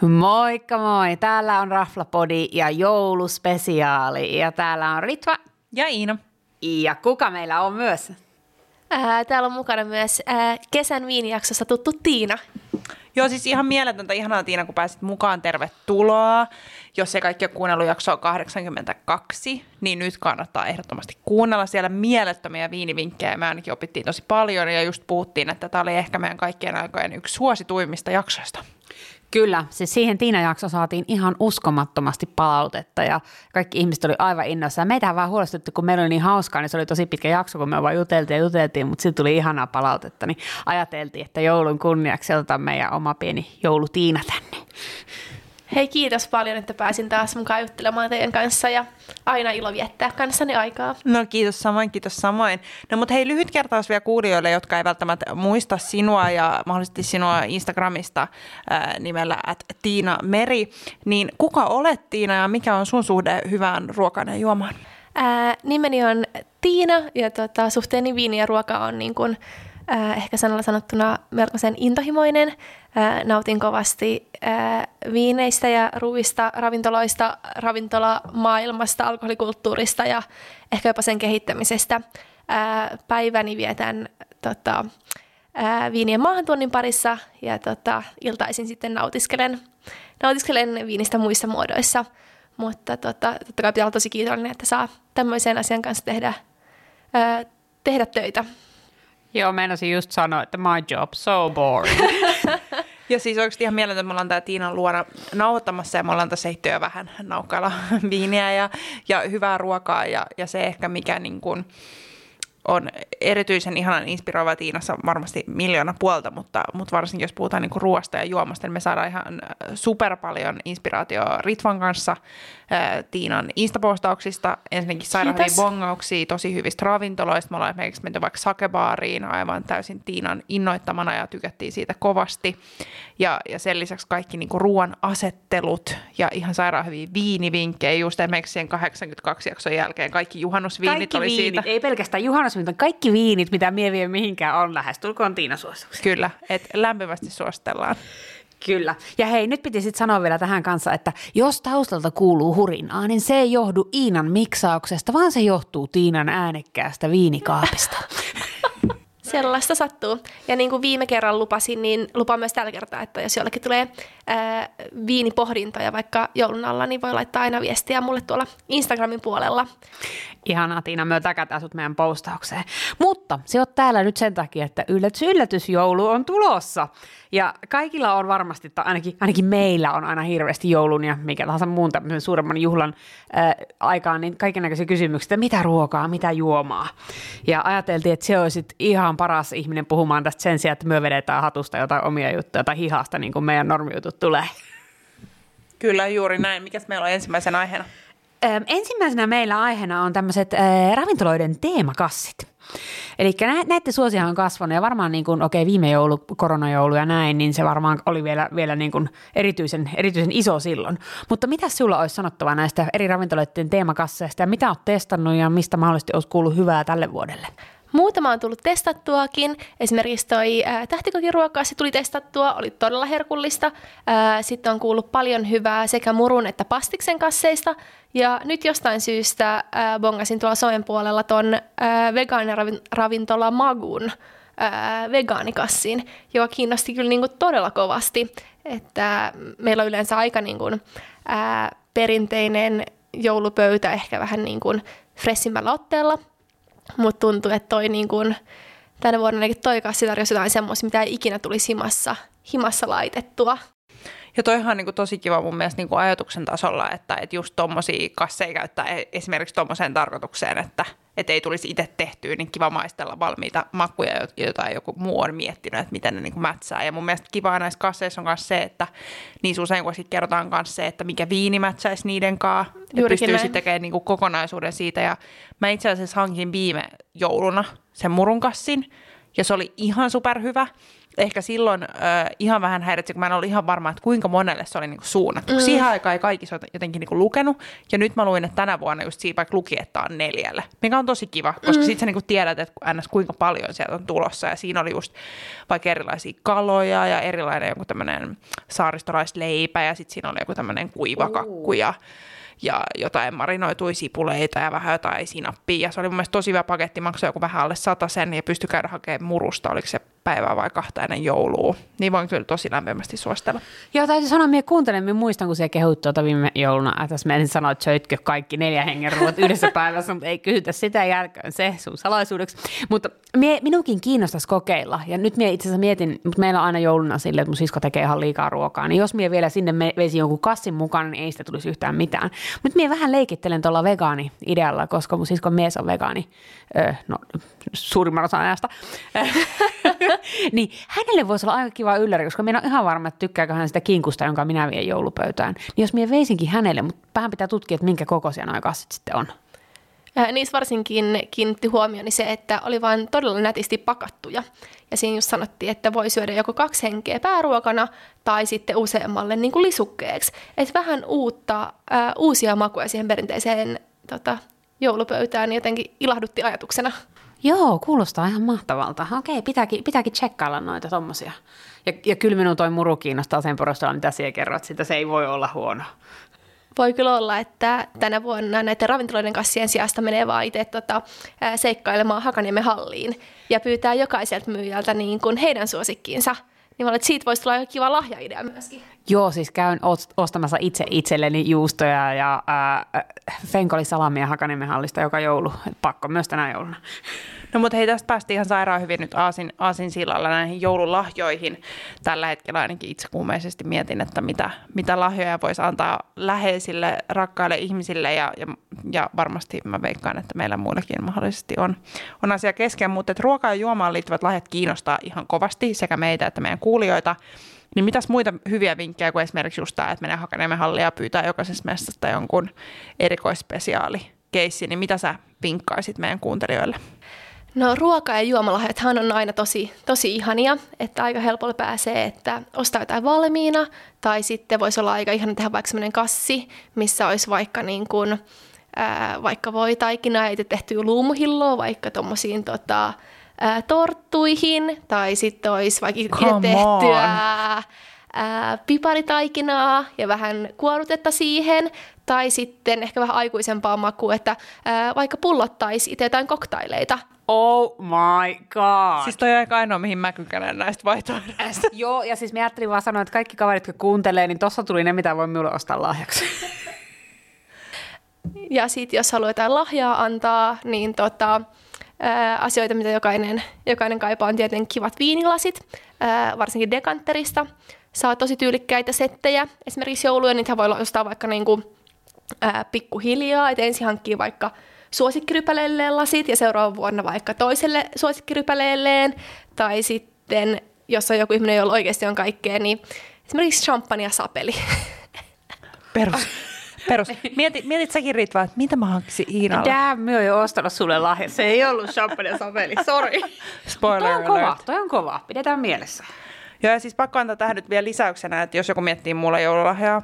Moikka moi! Täällä on Raflapodi ja jouluspesiaali ja täällä on Ritva. Ja Iina. Ja kuka meillä on myös? Ää, täällä on mukana myös ää, kesän viinijaksossa tuttu Tiina. Joo, siis ihan mieletöntä, ihanaa Tiina, kun pääsit mukaan. Tervetuloa. Jos ei kaikki ole kuunnellut jaksoa 82, niin nyt kannattaa ehdottomasti kuunnella siellä mielettömiä viinivinkkejä. Me ainakin opittiin tosi paljon ja just puhuttiin, että tämä oli ehkä meidän kaikkien aikojen yksi suosituimmista jaksoista. Kyllä, siis siihen Tiina-jakso saatiin ihan uskomattomasti palautetta ja kaikki ihmiset oli aivan innoissaan. Meitä vaan huolestutti, kun meillä oli niin hauskaa, niin se oli tosi pitkä jakso, kun me vaan juteltiin ja juteltiin, mutta sitten tuli ihanaa palautetta, niin ajateltiin, että joulun kunniaksi otetaan meidän oma pieni joulutiina tänne. Hei, kiitos paljon, että pääsin taas mukaan juttelemaan teidän kanssa ja aina ilo viettää kanssani aikaa. No kiitos samoin, kiitos samoin. No mutta hei, lyhyt kertaus vielä kuulijoille, jotka ei välttämättä muista sinua ja mahdollisesti sinua Instagramista ää, nimellä at Tiina Meri. Niin kuka olet Tiina ja mikä on sun suhde hyvään ruokaan ja juomaan? Ää, nimeni on Tiina ja tota, suhteeni viini ja ruoka on niin kuin, äh, ehkä sanalla sanottuna melkoisen intohimoinen. Äh, nautin kovasti äh, viineistä ja ruuista, ravintoloista, ravintolamaailmasta, alkoholikulttuurista ja ehkä jopa sen kehittämisestä. Äh, päiväni vietän tota, äh, viinien maahantuonnin parissa ja tota, iltaisin sitten nautiskelen, nautiskelen viinistä muissa muodoissa. Mutta tota, totta kai pitää olla tosi kiitollinen, että saa tämmöisen asian kanssa tehdä, ää, tehdä töitä. Joo, meinasin just sanoa, että my job so boring. Ja siis oikeasti ihan mieletön, että me ollaan tää Tiinan luona nauhoittamassa ja me ollaan tässä jo vähän naukkailla viiniä ja, ja hyvää ruokaa ja, ja se ehkä mikä niin kuin, on erityisen ihanan inspiroiva Tiinassa varmasti miljoona puolta, mutta, mutta varsinkin jos puhutaan niin ruoasta ja juomasta, niin me saadaan ihan super paljon inspiraatioa Ritvan kanssa, Tiinan instapostauksista, ensinnäkin sairaan bongauksia, tosi hyvistä ravintoloista. Me ollaan esimerkiksi menty vaikka sakebaariin aivan täysin Tiinan innoittamana ja tykättiin siitä kovasti. Ja, ja sen lisäksi kaikki niin ruoan asettelut ja ihan sairaan hyviä viinivinkkejä, just esimerkiksi sen 82 jakson jälkeen kaikki juhannusviinit kaikki oli viinit, siitä. ei pelkästään juhannusviinit, kaikki viinit, mitä mie vie mihinkään on lähestulkoon Tiina suosituksia. Kyllä, että lämpimästi suositellaan. Kyllä. Ja hei, nyt piti sitten sanoa vielä tähän kanssa, että jos taustalta kuuluu hurinaa, niin se ei johdu Iinan miksauksesta, vaan se johtuu Tiinan äänekkäästä viinikaapista. Sellaista sattuu. Ja niin kuin viime kerran lupasin, niin lupaan myös tällä kertaa, että jos jollekin tulee ää, viinipohdintoja vaikka joulun alla, niin voi laittaa aina viestiä mulle tuolla Instagramin puolella. Ihanaa Tiina, me täkätään sut meidän postaukseen. Mutta se on täällä nyt sen takia, että yllätys, yllätys, joulu on tulossa. Ja kaikilla on varmasti, tai ainakin, ainakin meillä on aina hirveästi joulun ja mikä tahansa muun tämmöisen suuremman juhlan äh, aikaan, niin kaikenlaisia kysymyksiä, että mitä ruokaa, mitä juomaa. Ja ajateltiin, että se olisi ihan paras ihminen puhumaan tästä sen sijaan, että me vedetään hatusta jotain omia juttuja tai hihasta, niin kuin meidän normijutut tulee. Kyllä, juuri näin. Mikäs meillä on ensimmäisen aiheena? Ensimmäisenä meillä aiheena on tämmöiset ravintoloiden teemakassit. Eli näiden suosia on kasvanut ja varmaan niin kuin, okei, okay, viime joulu, koronajoulu ja näin, niin se varmaan oli vielä, vielä niin kuin erityisen, erityisen iso silloin. Mutta mitä sulla olisi sanottava näistä eri ravintoloiden teemakasseista ja mitä olet testannut ja mistä mahdollisesti olisi kuullut hyvää tälle vuodelle? Muutama on tullut testattuakin. Esimerkiksi toi ää, tähtikokiruokaa, se tuli testattua, oli todella herkullista. Ää, sitten on kuullut paljon hyvää sekä murun että pastiksen kasseista. Ja nyt jostain syystä ää, bongasin tuolla soen puolella ton vegaaniravintola Magun ää, joka kiinnosti kyllä niinku todella kovasti. Että meillä on yleensä aika niinku, ää, perinteinen joulupöytä ehkä vähän niin kuin fressimmällä otteella – mutta tuntuu, että toi niin kun, tänä vuonna toi kassi tarjosi jotain semmoista, mitä ei ikinä tulisi himassa, himassa laitettua. Ja toihan on niin kuin tosi kiva mun mielestä niin kuin ajatuksen tasolla, että, että just tommosia kasseja käyttää e- esimerkiksi tommoseen tarkoitukseen, että, että ei tulisi itse tehtyä, niin kiva maistella valmiita makuja, joita joku muu on miettinyt, että miten ne niin kuin mätsää. Ja mun mielestä kiva näissä kasseissa on myös se, että niin usein kun sitten kerrotaan myös se, että mikä viini mätsäisi niiden kanssa. Ja pystyy sitten tekemään niin kuin kokonaisuuden siitä. Ja mä itse asiassa hankin viime jouluna sen murun kassin, ja se oli ihan superhyvä. Ehkä silloin äh, ihan vähän häiritsi, kun mä en ollut ihan varma, että kuinka monelle se oli niinku suunnattu. Mm. Siihen aikaan ei kaikki se jotenkin niinku lukenut. Ja nyt mä luin, että tänä vuonna just siitä vaikka luki, että on neljälle. Mikä on tosi kiva, koska mm. sit sä niinku tiedät, että ns. kuinka paljon sieltä on tulossa. Ja siinä oli just vaikka erilaisia kaloja ja erilainen joku tämmöinen saaristolaisleipä ja sitten siinä oli joku tämmöinen kuivakakku ja ja jotain marinoitui sipuleita ja vähän jotain sinappia. Ja se oli mun mielestä tosi hyvä paketti, maksoi joku vähän alle sen ja pystyi käydä hakemaan murusta, oliko se päivää vai kahta ennen joulua. Niin voin kyllä tosi lämpimästi suositella. Joo, täytyy sanoa, että kuuntelen, minä muistan, kun se kehut tuota viime jouluna, että tässä meidän sanoa, että söitkö kaikki neljä hengen ruoat yhdessä päivässä, mutta ei kysytä sitä jälkeen, se sun salaisuudeksi. Mutta mie, minunkin kiinnostaisi kokeilla, ja nyt mie itse asiassa mietin, mutta meillä on aina jouluna sille, että mun sisko tekee ihan liikaa ruokaa, niin jos mie vielä sinne veisi jonkun kassin mukaan, niin ei sitä tulisi yhtään mitään. Mutta mie vähän leikittelen tuolla vegaani-idealla, koska mun siskon mies on vegaani, öö, no suurimman osan ajasta. niin hänelle voisi olla aika kiva ylläri, koska minä olen ihan varma, että tykkääkö hän sitä kinkusta, jonka minä vien joulupöytään. Niin jos minä veisinkin hänelle, mutta vähän pitää tutkia, että minkä kokoisia nuo kassit sitten on. Äh, niissä varsinkin kiinnitti huomioni se, että oli vain todella nätisti pakattuja. Ja siinä just sanottiin, että voi syödä joko kaksi henkeä pääruokana tai sitten useammalle niin kuin lisukkeeksi. Että vähän uutta, äh, uusia makuja siihen perinteiseen tota, joulupöytään jotenkin ilahdutti ajatuksena. Joo, kuulostaa ihan mahtavalta. Okei, pitääkin, pitääkin tsekkailla noita tommosia. Ja, ja kyllä minun toi muru kiinnostaa sen perusteella, mitä siellä kerrot, sitä se ei voi olla huono. Voi kyllä olla, että tänä vuonna näiden ravintoloiden kassien sijasta menee vaan itse tota, seikkailemaan Hakaniemen halliin ja pyytää jokaiselta myyjältä niin kuin heidän suosikkiinsa. Niin mä että siitä voisi tulla kiva lahjaidea myöskin. Joo, siis käyn ostamassa itse itselleni juustoja ja äh, fenkolisalamia Hakaniemen hallista joka joulu. Pakko myös tänä jouluna. No mutta hei, tästä päästiin ihan sairaan hyvin nyt aasin, aasin sillalla näihin joululahjoihin. Tällä hetkellä ainakin itse kuumeisesti mietin, että mitä, mitä lahjoja voisi antaa läheisille, rakkaille ihmisille ja, ja, ja varmasti mä veikkaan, että meillä muillakin mahdollisesti on, on asia kesken, mutta että ruokaan ja juomaan liittyvät lahjat kiinnostaa ihan kovasti sekä meitä että meidän kuulijoita. Niin mitäs muita hyviä vinkkejä kuin esimerkiksi just tämä, että menee Hakaniemen hallia ja pyytää jokaisessa messasta jonkun erikoisspesiaali keissi, niin mitä sä vinkkaisit meidän kuuntelijoille? No ruoka- ja juomalahjathan on aina tosi, tosi ihania, että aika helpolla pääsee, että ostaa jotain valmiina, tai sitten voisi olla aika ihana tehdä vaikka sellainen kassi, missä olisi vaikka niin kuin, ää, vaikka voi taikina ja tehty luumuhilloa vaikka tuommoisiin tota, ää, torttuihin, tai sitten olisi vaikka itse tehtyä ää, piparitaikinaa ja vähän kuorutetta siihen, tai sitten ehkä vähän aikuisempaa makua, että ää, vaikka pullottaisi itse jotain koktaileita, Oh my god. Siis toi on aika ainoa, mihin mä kykenen näistä vaihtoehdoista. Joo, ja siis mä ajattelin vaan sanoa, että kaikki kaverit, jotka kuuntelee, niin tossa tuli ne, mitä voi minulle ostaa lahjaksi. ja sitten jos haluaa jotain lahjaa antaa, niin tota, ää, asioita, mitä jokainen, jokainen kaipaa, on tietenkin kivat viinilasit, ää, varsinkin dekanterista. Saa tosi tyylikkäitä settejä. Esimerkiksi jouluja, niitä voi ostaa vaikka niinku, ää, pikkuhiljaa, että ensin hankkii vaikka – suosikkirypäleelleen lasit ja seuraavan vuonna vaikka toiselle suosikkirypäleelleen. Tai sitten, jos on joku ihminen, jolla oikeasti on kaikkea, niin esimerkiksi champagne ja sapeli. Perus. Perus. Mieti, mietit säkin Ritva, että mitä mä hankkisin Iinalle? Damn, mä oon jo ostanut sulle lahja. Se ei ollut champagne ja sapeli, sorry. Spoiler toi on kova, toi on kova. Pidetään mielessä. Joo, ja siis pakko antaa tähän nyt vielä lisäyksenä, että jos joku miettii mulle joululahjaa,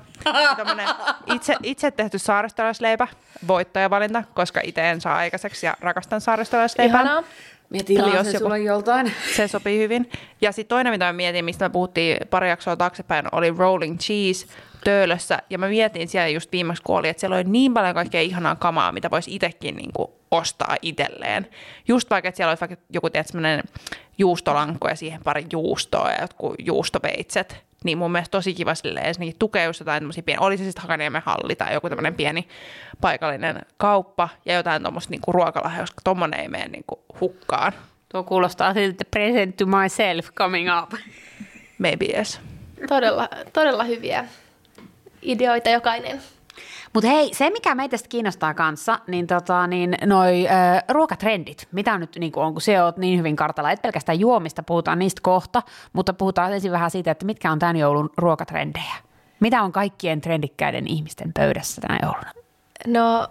niin itse, itse tehty saaristolaisleipä, voittajavalinta, koska itse en saa aikaiseksi ja rakastan saaristolaisleipää. Ihanaa. Mietin jos joku, joltain. Se sopii hyvin. Ja sitten toinen, mitä mä mietin, mistä me puhuttiin pari jaksoa taaksepäin, oli rolling cheese töölössä. Ja mä mietin siellä just viimeksi, kun oli, että siellä oli niin paljon kaikkea ihanaa kamaa, mitä voisi itsekin niin kuin ostaa itselleen. Just vaikka, että siellä olisi vaikka joku tiedät, juustolankko ja siihen pari juustoa ja jotkut juustoveitset. Niin mun mielestä tosi kiva silleen ensinnäkin tukea just jotain tämmöisiä pieniä, oli se sitten Hakaniemen halli tai joku tämmöinen pieni paikallinen kauppa ja jotain tuommoista niinku ruokalahja, koska tommonen ei mene niinku hukkaan. Tuo kuulostaa siltä, että present to myself coming up. Maybe yes. Todella, todella hyviä ideoita jokainen. Mutta hei, se mikä meitä kiinnostaa kanssa, niin, tota, niin noi ö, ruokatrendit, mitä nyt niin on, kun se on niin hyvin kartalla, et pelkästään juomista, puhutaan niistä kohta, mutta puhutaan ensin vähän siitä, että mitkä on tämän joulun ruokatrendejä. Mitä on kaikkien trendikkäiden ihmisten pöydässä tänä jouluna? No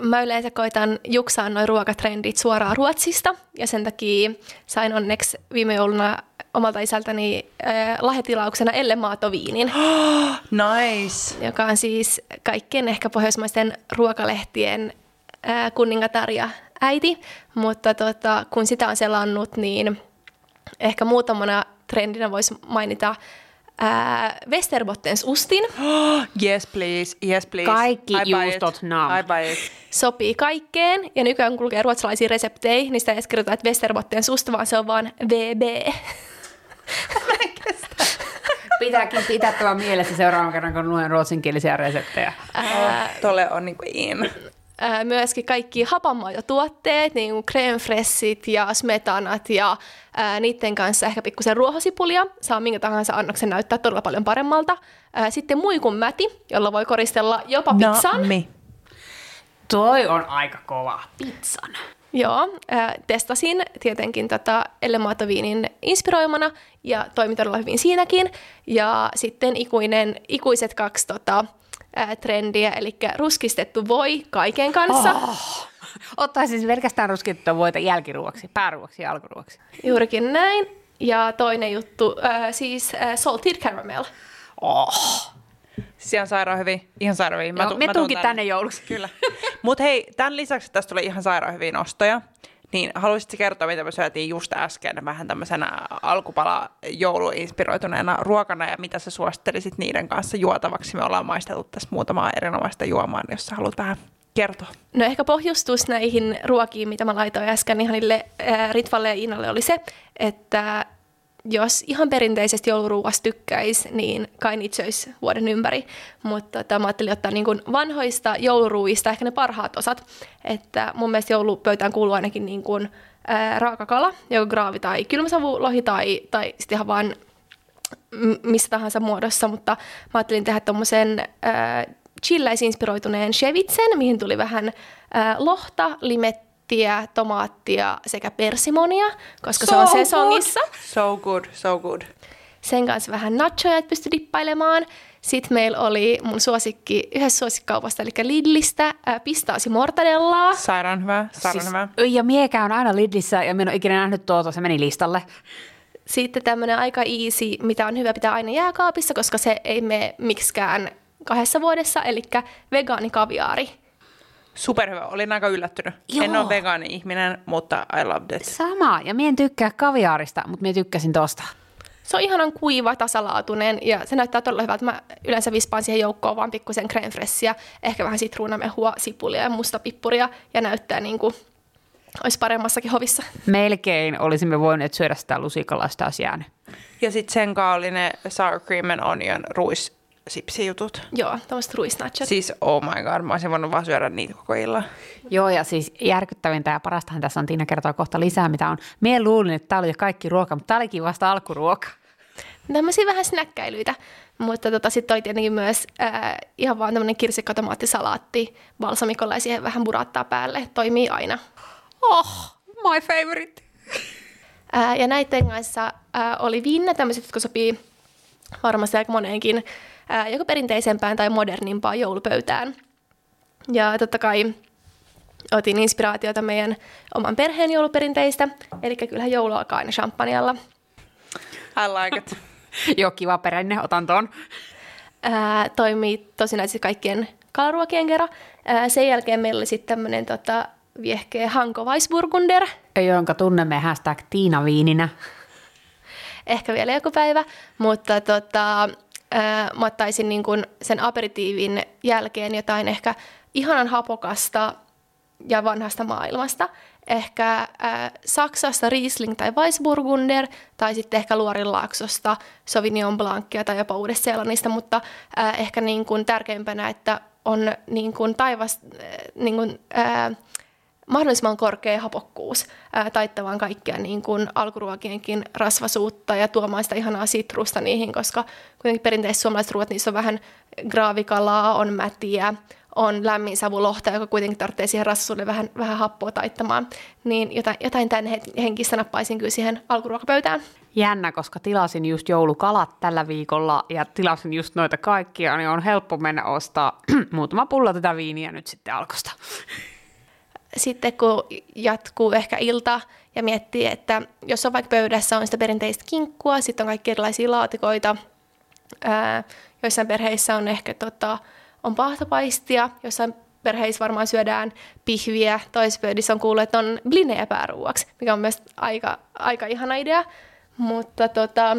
mä yleensä koitan juksaa noin ruokatrendit suoraan Ruotsista ja sen takia sain onneksi viime jouluna omalta isältäni äh, lahjatilauksena Elle Maatoviinin, Nice. joka on siis kaikkien ehkä pohjoismaisten ruokalehtien äh, kuningatar ja äiti, mutta tota, kun sitä on selannut, niin ehkä muutamana trendinä voisi mainita ää, Westerbottens ustin. Yes, please. Yes, please. Kaikki I juustot it. nam. I buy it. Sopii kaikkeen, ja nykyään kun kulkee ruotsalaisia reseptejä, niin sitä ei edes kirjoita, että Westerbottens ust, vaan se on vaan VB. Pitääkin pitää tämä mielessä seuraavan kerran, kun luen ruotsinkielisiä reseptejä. Ää, Tolle on niinku in. ää, myöskin kaikki hapanmaitotuotteet, niin kuin creme fressit ja smetanat ja ää, niiden kanssa ehkä pikkusen ruohosipulia. Saa minkä tahansa annoksen näyttää todella paljon paremmalta. Ää, sitten muikun mäti, jolla voi koristella jopa pizzan. Nami. Toi on aika kova. Pizzan. Joo, äh, testasin tietenkin tätä Ellemaatoviinin inspiroimana ja toimi todella hyvin siinäkin. Ja sitten ikuinen, ikuiset kaksi tota, äh, trendiä, eli ruskistettu voi kaiken kanssa. Oh. Ottaisin siis pelkästään ruskittua voita jälkiruoksi, pääruoksi ja alkuruoksi. Juurikin näin. Ja toinen juttu, äh, siis äh, salted caramel. Oh. Siellä on sairaan hyvin. Ihan sairaan hyvin. Joo, tu- me tuun tuunkin tänne jouluksi. Kyllä. Mutta hei, tämän lisäksi tästä tuli ihan sairaan hyviä nostoja. Niin haluaisitko kertoa, mitä me syötiin just äsken vähän tämmöisenä alkupala jouluinspiroituneena ruokana ja mitä sä suosittelisit niiden kanssa juotavaksi? Me ollaan maisteltu tässä muutamaa erinomaista juomaa, niin jos sä haluat vähän kertoa. No ehkä pohjustus näihin ruokiin, mitä mä laitoin äsken Ihanille, ää, Ritvalle ja Inalle oli se, että jos ihan perinteisesti jouluruuasta tykkäisi, niin kai niitä söisi vuoden ympäri. Mutta tota, mä ajattelin ottaa niin vanhoista jouluruuista ehkä ne parhaat osat. Että mun mielestä joulupöytään kuuluu ainakin niin kuin, ää, raakakala, joko graavi tai kylmäsavulohi tai, tai sitten ihan vaan missä tahansa muodossa, mutta mä ajattelin tehdä tuommoisen äh, chilläisinspiroituneen chevitsen, mihin tuli vähän äh, lohta, limettiä, tomaattia sekä persimonia, koska se on So sesongissa. So good, so good. Sen kanssa vähän nachoja, että pystyi dippailemaan. Sitten meillä oli mun suosikki yhdessä suosikkaupasta, eli Lidlistä, äh, pistaasi mortadellaa. Sairaan hyvä, sairaan Siis, hyvä. ja miekään on aina Lidlissä ja minä en ole ikinä nähnyt tuota, se meni listalle. Sitten tämmöinen aika easy, mitä on hyvä pitää aina jääkaapissa, koska se ei mene miksikään kahdessa vuodessa, eli vegaanikaviaari. Superhyvä, olin aika yllättynyt. Joo. En ole vegaani-ihminen, mutta I loved it. Sama, ja mien tykkää kaviaarista, mutta mie tykkäsin tosta. Se on ihanan kuiva, tasalaatuinen ja se näyttää todella hyvältä. Mä yleensä vispaan siihen joukkoon vaan pikkusen creme freshia, ehkä vähän sitruunamehua, sipulia ja mustapippuria ja näyttää niin kuin olisi paremmassakin hovissa. Melkein olisimme voineet syödä sitä lusikalla, olisi jäänyt. Ja sitten sen oli ne sour cream and onion ruis sipsijutut. Joo, tämmöiset ruisnatchat. Siis oh my god, mä olisin voinut vaan syödä niitä koko illan. Joo, ja siis järkyttävintä ja parastahan tässä on, Tiina kertoo kohta lisää, mitä on. Mie luulin, että tämä oli jo kaikki ruoka, mutta tämä olikin vasta alkuruoka. Tämmöisiä vähän snäkkäilyitä. Mutta tota, sitten oli tietenkin myös ää, ihan vaan tämmöinen kirsikkatomaattisalaatti balsamikolla ja siihen vähän burattaa päälle. Toimii aina. Oh, my favorite. Ää, ja näiden kanssa ää, oli viinne, tämmöiset, jotka sopii varmasti aika moneenkin ää, joko perinteisempään tai modernimpaan joulupöytään. Ja totta kai otin inspiraatiota meidän oman perheen jouluperinteistä, eli kyllähän joulu alkaa aina champagnealla. I like it. Joo, kiva perinne, otan ton. Ää, toimii tosi näissä kaikkien kalaruokien kerran. Ää, sen jälkeen meillä oli sitten tämmöinen tota, viehkeä Hanko Weissburgunder, Jonka tunnemme hashtag Tiina Viininä. ehkä vielä joku päivä, mutta tota, ää, mä ottaisin niin kun sen aperitiivin jälkeen jotain ehkä ihanan hapokasta ja vanhasta maailmasta. Ehkä ää, Saksasta Riesling tai Weissburgunder, tai sitten ehkä Luorinlaaksosta Sauvignon Blancia tai jopa Uudesta-Seelannista, mutta ää, ehkä niin kun tärkeimpänä, että on niin kun taivas, ää, niin kun, ää, mahdollisimman korkea hapokkuus ää, taittamaan kaikkea niin kuin alkuruokienkin rasvasuutta ja tuomaan sitä ihanaa sitrusta niihin, koska kuitenkin perinteiset suomalaiset ruoat, niissä on vähän graavikalaa, on mätiä, on lämmin savulohta, joka kuitenkin tarvitsee siihen rassuille vähän, vähän happoa taittamaan. Niin jotain, jotain tämän henkistä nappaisin kyllä siihen alkuruokapöytään. Jännä, koska tilasin just joulukalat tällä viikolla ja tilasin just noita kaikkia, niin on helppo mennä ostaa muutama pullo tätä viiniä nyt sitten alkosta. Sitten kun jatkuu ehkä ilta ja miettii, että jos on vaikka pöydässä on sitä perinteistä kinkkua, sitten on kaikki erilaisia laatikoita, ää, joissain perheissä on ehkä tota, on pahtopaistia, jossain perheissä varmaan syödään pihviä, toisessa pöydissä on kuullut, että on blinejä pääruuaksi, mikä on myös aika, aika ihana idea. Mutta tota,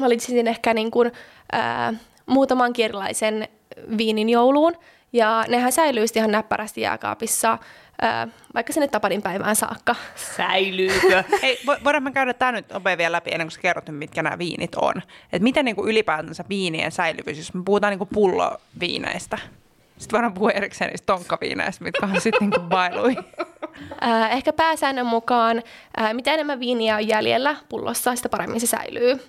valitsin ehkä niin kuin, ää, muutaman erilaisen viinin jouluun, ja nehän säilyy ihan näppärästi jääkaapissa, ää, vaikka sinne Tapanin päivään saakka. Säilyykö? Hei, voidaan me käydä tämä nyt nopea vielä läpi ennen kuin sä kerrot, mitkä nämä viinit on. Et miten niin kuin ylipäätänsä viinien säilyvyys, jos me puhutaan niin kuin pulloviineistä. Sitten voidaan puhua erikseen niistä tonkkaviineistä, mitkä on sitten niin bailui. Ehkä pääsäännön mukaan, mitä enemmän viiniä on jäljellä pullossa, sitä paremmin se säilyy.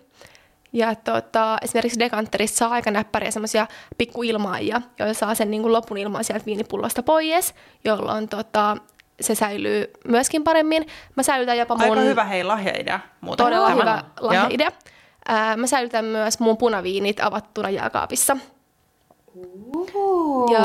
Ja tota, esimerkiksi dekantterissa saa aika näppäriä semmoisia pikkuilmaajia, joilla saa sen niin kuin lopun ilmaa sieltä viinipullosta pois, jolloin tota, se säilyy myöskin paremmin. Mä säilytän jopa mun... Aika hyvä hei lahjaidea. Muuten. Todella Tämä. hyvä lahjaidea. Ää, mä säilytän myös mun punaviinit avattuna jääkaapissa. Ja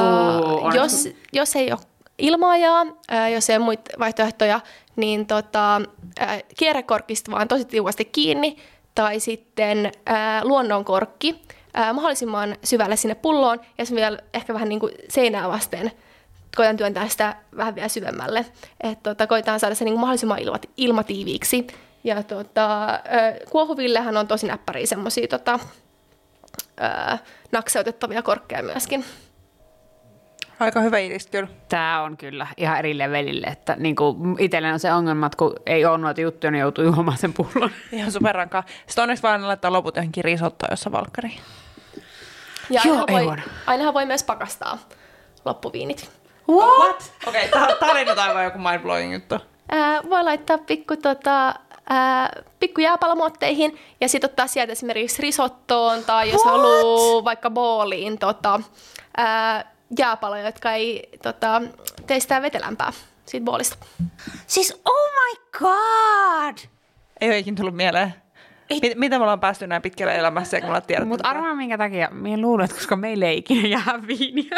jos, jos ei ole ilmaajaa, ää, jos ei ole muita vaihtoehtoja, niin tota, ää, kierrekorkista vaan tosi tiukasti kiinni, tai sitten ää, luonnonkorkki ää, mahdollisimman syvälle sinne pulloon, ja se vielä ehkä vähän niin kuin seinää vasten koitan työntää sitä vähän vielä syvemmälle. Että tota, koitaan saada se niin kuin mahdollisimman ilmat, ilmatiiviiksi. Ja tota, kuohuvillehän on tosi näppäriä semmoisia tota, nakseutettavia korkkeja myöskin. Aika hyvä idis kyllä. Tämä on kyllä ihan eri levelille, että niin itsellä on se ongelma, että kun ei ole noita juttuja, niin joutuu juomaan sen pullon. Ihan superrankaa. Sitten onneksi vaan laittaa loput johonkin risottoon, jossa valkkari. Ja Joo, ainahan, voi, ainahan voi myös pakastaa loppuviinit. What? What? Okei, okay, tämä oli nyt aivan joku mindblowing juttu. Ää, voi laittaa pikku, tota, ää, pikku jääpalomuotteihin ja sitten ottaa sieltä esimerkiksi risottoon tai jos What? haluaa vaikka booliin tota, ää, jääpaloja, jotka ei tota, tee sitä vetelämpää siitä boolista. Siis oh my god! Ei ole ikinä tullut mieleen. Mit, mitä me ollaan päästy näin pitkälle elämässä, kun me ollaan tiedetty? Mutta arvaa minkä takia. Minä luulen, että koska meillä ei ikinä jää viiniä.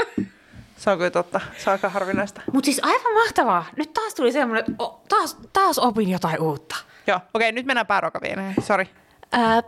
Se on kyllä totta. Se on aika harvinaista. Mutta siis aivan mahtavaa. Nyt taas tuli semmoinen, että taas, taas opin jotain uutta. Joo, okei, okay, nyt mennään pääruokaviineihin. Sori.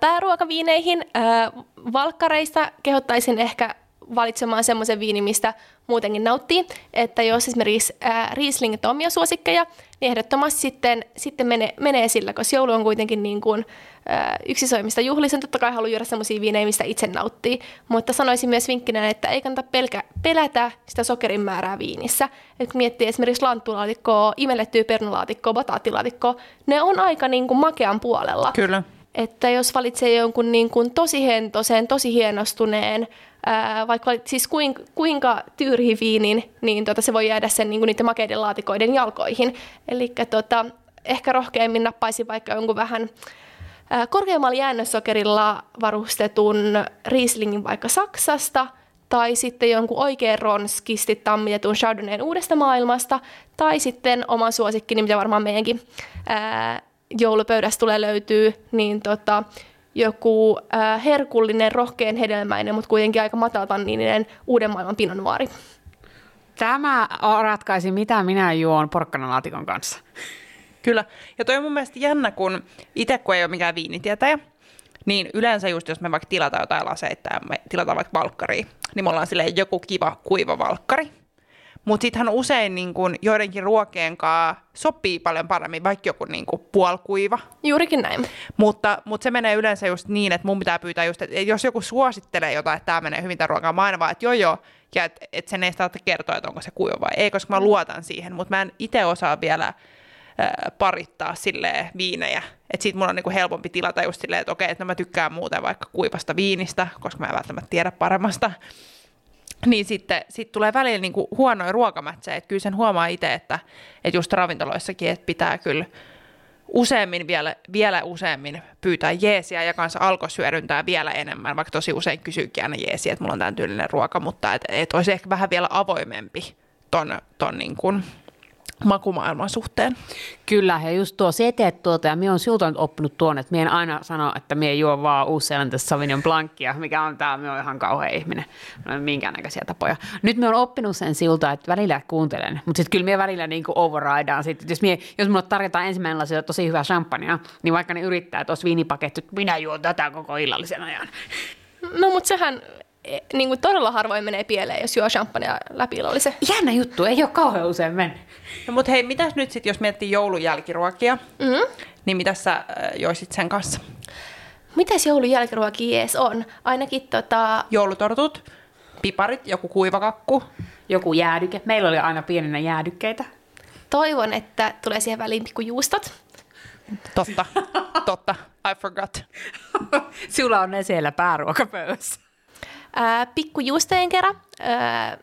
pääruokaviineihin. Ää, valkkareista kehottaisin ehkä valitsemaan semmoisen viinin, mistä muutenkin nauttii. Että jos esimerkiksi ää, Riesling on omia suosikkeja, niin ehdottomasti sitten, sitten menee, menee sillä, koska joulu on kuitenkin niin kuin, ää, yksisoimista juhlisen. Totta kai haluaa juoda semmoisia viinejä, mistä itse nauttii. Mutta sanoisin myös vinkkinä, että ei kannata pelkä, pelätä sitä sokerin määrää viinissä. Et kun miettii esimerkiksi lanttulaatikkoa, imellettyä pernulaatikkoa, bataattilaatikkoa, ne on aika niin kuin makean puolella. Kyllä. Että jos valitsee jonkun niin kuin tosi hentoisen, tosi hienostuneen, ää, vaikka siis kuinka, kuinka tyyrihi viinin, niin tota, se voi jäädä sen niin kuin niiden makeiden laatikoiden jalkoihin. Eli tota, ehkä rohkeammin nappaisin vaikka jonkun vähän ää, korkeammalla jäännössokerilla varustetun Rieslingin vaikka Saksasta, tai sitten jonkun oikein ronskisti tammitetun Chardonnayn uudesta maailmasta, tai sitten oman suosikkini, mitä varmaan meidänkin ää, joulupöydässä tulee löytyy, niin tota, joku äh, herkullinen, rohkean hedelmäinen, mutta kuitenkin aika mataltanninen uuden maailman pinonuori. Tämä ratkaisi, mitä minä juon porkkanalaatikon kanssa. Kyllä. Ja toi on mun mielestä jännä, kun itse kun ei ole mikään viinitietäjä, niin yleensä just jos me vaikka tilataan jotain laseita ja me tilataan vaikka valkkaria, niin me ollaan silleen joku kiva kuiva valkkari. Mutta sittenhän usein niin kun, joidenkin ruokien kanssa sopii paljon paremmin, vaikka joku niin kun, puolkuiva. Juurikin näin. Mutta, mutta se menee yleensä just niin, että mun pitää pyytää just, että jos joku suosittelee jotain, että tämä menee hyvin tämän ruokaa, mä aina vaan, että joo joo, ja että et sen ei sitä kertoa, että onko se kuiva vai ei, koska mä luotan siihen, mutta mä en itse osaa vielä äh, parittaa sille viinejä. Että siitä mun on niinku helpompi tilata just silleen, että okei, että no mä tykkään muuten vaikka kuivasta viinistä, koska mä en välttämättä tiedä paremmasta niin sitten sit tulee välillä niin kuin huonoja ruokamätsejä. Että kyllä sen huomaa itse, että, että just ravintoloissakin, että pitää kyllä useammin vielä, vielä useammin pyytää jeesiä ja kanssa alkoi syödyntää vielä enemmän, vaikka tosi usein kysyykin aina jeesiä, että mulla on tämän tyylinen ruoka, mutta et, et olisi ehkä vähän vielä avoimempi ton, ton niin kuin makumaailman suhteen. Kyllä, ja just tuo, se teet tuota, ja minä olen sinulta oppinut tuon, että minä en aina sano, että minä juo vaan uusseelantista Sauvignon Blancia, mikä on tämä, minä olen ihan kauhean ihminen, minä olen minkäännäköisiä tapoja. Nyt minä olen oppinut sen siltä, että välillä kuuntelen, mutta sitten kyllä minä välillä niin overridean, sit, jos, minä, jos minulle tarjotaan ensimmäinen lasi tosi hyvää champagnea, niin vaikka ne yrittää tuossa viinipaketti, että minä juon tätä koko illallisen ajan. No mutta sehän niin kuin todella harvoin menee pieleen, jos juo champagnea läpi illallisen. Jännä juttu, ei ole kauhean usein mennyt. No mutta hei, mitäs nyt sitten, jos miettii joulun jälkiruokia, Mm. niin mitä sä äh, joisit sen kanssa? Mitäs joulun jälkiruokia ees on? Ainakin tota, Joulutortut, piparit, joku kuivakakku. Joku jäädyke. Meillä oli aina pienenä jäädykkeitä. toivon, että tulee siihen väliin pikku juustot. Totta, totta, I forgot. Sulla on ne siellä pääruokapöydässä. Ää, pikku juustojen kerran, ää,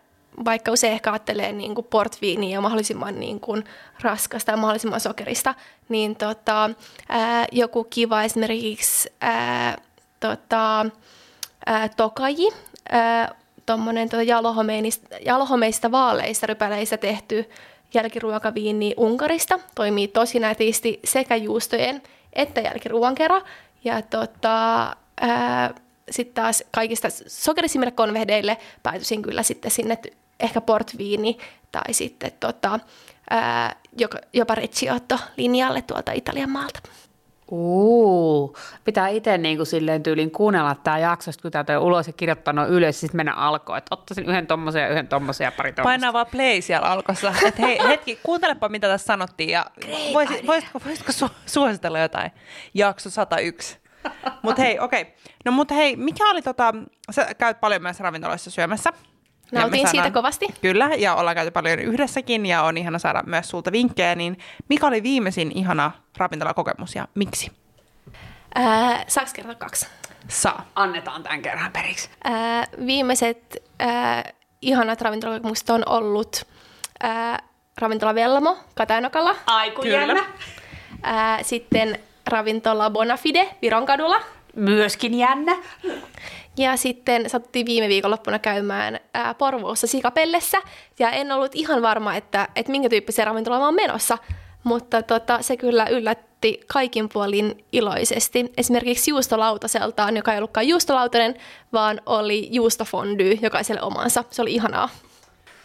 vaikka usein ehkä ajattelee niin kuin portviiniä mahdollisimman niin kuin raskasta ja mahdollisimman sokerista, niin tota, ää, joku kiva esimerkiksi ää, tota, ää, tokaji, ää, tuommoinen tota jalohomeista, vaaleista rypäleistä tehty jälkiruokaviini Unkarista. Toimii tosi nätisti sekä juustojen että jälkiruoan kerran. Ja tota, sitten taas kaikista sokerisimmille konvehdeille päätyisin kyllä sitten sinne ehkä portviini tai sitten tota, ää, jopa Recciotto linjalle tuolta Italian maalta. Uu, pitää itse niin kuin silleen tyylin kuunnella tämä jakso, kun tämä toi ulos ja kirjoittanut ylös, sitten mennä alkoon, että ottaisin yhden tommosen ja yhden tommosen ja pari tommosen. Painaa vaan play siellä alkossa. Et hei, hetki, kuuntelepa mitä tässä sanottiin ja voisit, voisitko, voisitko su- suositella jotain? Jakso 101. Mutta hei, okei. Okay. No mutta hei, mikä oli tota, sä käyt paljon myös ravintoloissa syömässä. Ja me Nautin siitä kovasti. Kyllä, ja ollaan käyty paljon yhdessäkin ja on ihana saada myös sulta vinkkejä, niin mikä oli viimeisin ihana ravintolakokemus ja miksi? Ää, saaks kertoa kaksi? Saa. Annetaan tämän kerran periksi. Ää, viimeiset ää, ihanat ravintolakokemukset on ollut ää, ravintola Vellamo Katajanokalla, Aiku ää, sitten ravintola Bonafide Vironkadulla Myöskin jännä. ja sitten satuttiin viime viikonloppuna käymään ää, Porvoossa Sikapellessä ja en ollut ihan varma, että, että minkä tyyppisiä ravintola mä oon menossa, mutta tota, se kyllä yllätti kaikin puolin iloisesti. Esimerkiksi juustolautaseltaan, joka ei ollutkaan juustolautainen, vaan oli juustofondy jokaiselle omansa. Se oli ihanaa.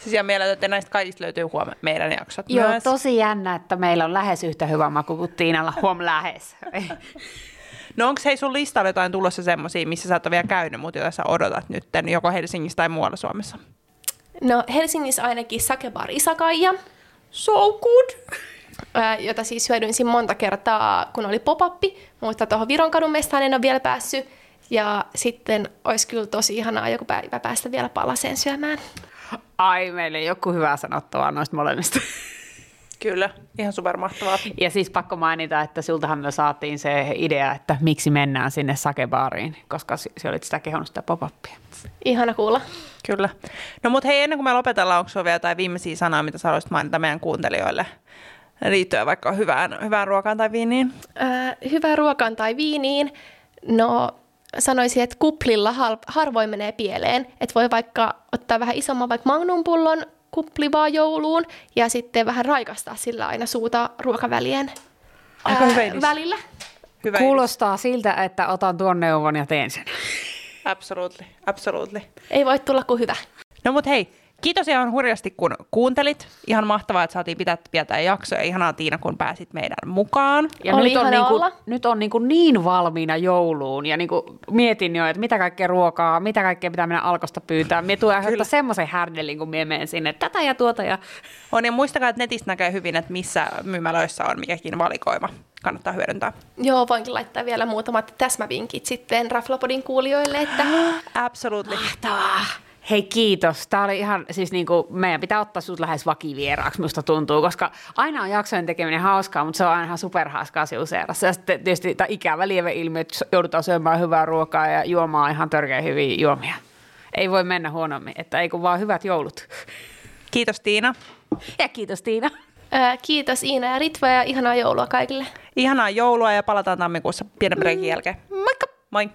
Siis ihan mieletöntä, että näistä kaikista löytyy huomenna meidän jaksot Joo, myös. tosi jännä, että meillä on lähes yhtä hyvä maku kuin Tiinalla. Huom lähes. No onko hei sun listalla jotain tulossa semmoisia, missä sä et ole vielä käynyt, mutta joita sä odotat nyt joko Helsingissä tai muualla Suomessa? No Helsingissä ainakin Sakebar Isakaija, so good. ää, jota siis hyödynsin monta kertaa, kun oli pop-appi, mutta tuohon Vironkadun mestaan en ole vielä päässyt. Ja sitten olisi kyllä tosi ihanaa joku päivä päästä vielä palaseen syömään. Ai, meillä ei joku hyvää sanottavaa noista molemmista. Kyllä, ihan supermahtavaa. Ja siis pakko mainita, että sultahan me saatiin se idea, että miksi mennään sinne sakebaariin, koska se olit sitä kehonnut sitä pop-upia. Ihana kuulla. Kyllä. No mutta hei, ennen kuin me lopetellaan, onko sulla vielä jotain viimeisiä sanoja, mitä sä haluaisit mainita meidän kuuntelijoille liittyen vaikka hyvään, hyvään ruokaan tai viiniin? Ää, hyvää ruokaan tai viiniin. No sanoisin, että kuplilla har- harvoin menee pieleen. Että voi vaikka ottaa vähän isomman vaikka magnumpullon kuplivaa jouluun ja sitten vähän raikastaa sillä aina suuta ruokavälien Aika hyvä idis. välillä. Hyvä Kuulostaa siltä, että otan tuon neuvon ja teen sen. Absolutely, absolutely. Ei voi tulla kuin hyvä. No mut hei, kiitos ihan hurjasti kun kuuntelit. Ihan mahtavaa, että saatiin pitää vielä jakso ja ihanaa Tiina, kun pääsit meidän mukaan. Ja Oli nyt on, niinku, olla. nyt on niinku niin valmiina jouluun ja niinku mietin jo, että mitä kaikkea ruokaa, mitä kaikkea pitää mennä alkosta pyytää. Mie tulen aiheuttaa semmoisen härdellin, kun mie menen sinne tätä ja tuota. Ja... On ja muistakaa, että netistä näkee hyvin, että missä myymälöissä on mikäkin valikoima. Kannattaa hyödyntää. Joo, voinkin laittaa vielä muutamat täsmävinkit sitten Raflapodin kuulijoille, että Absolutely. Mahtavaa. Hei kiitos. Tämä oli ihan, siis niin kuin, meidän pitää ottaa sinut lähes vakivieraaksi, musta tuntuu, koska aina on jaksojen tekeminen hauskaa, mutta se on aina ihan superhauskaa siuseerassa. Ja sitten tietysti tämä ikävä lieveilmiö, että joudutaan syömään hyvää ruokaa ja juomaan ihan törkeä hyviä juomia. Ei voi mennä huonommin, että ei kun vaan hyvät joulut. Kiitos Tiina. Ja kiitos Tiina. Ää, kiitos Iina ja Ritva ja ihanaa joulua kaikille. Ihanaa joulua ja palataan tammikuussa pienen breikin jälkeen. Moikka! Moi!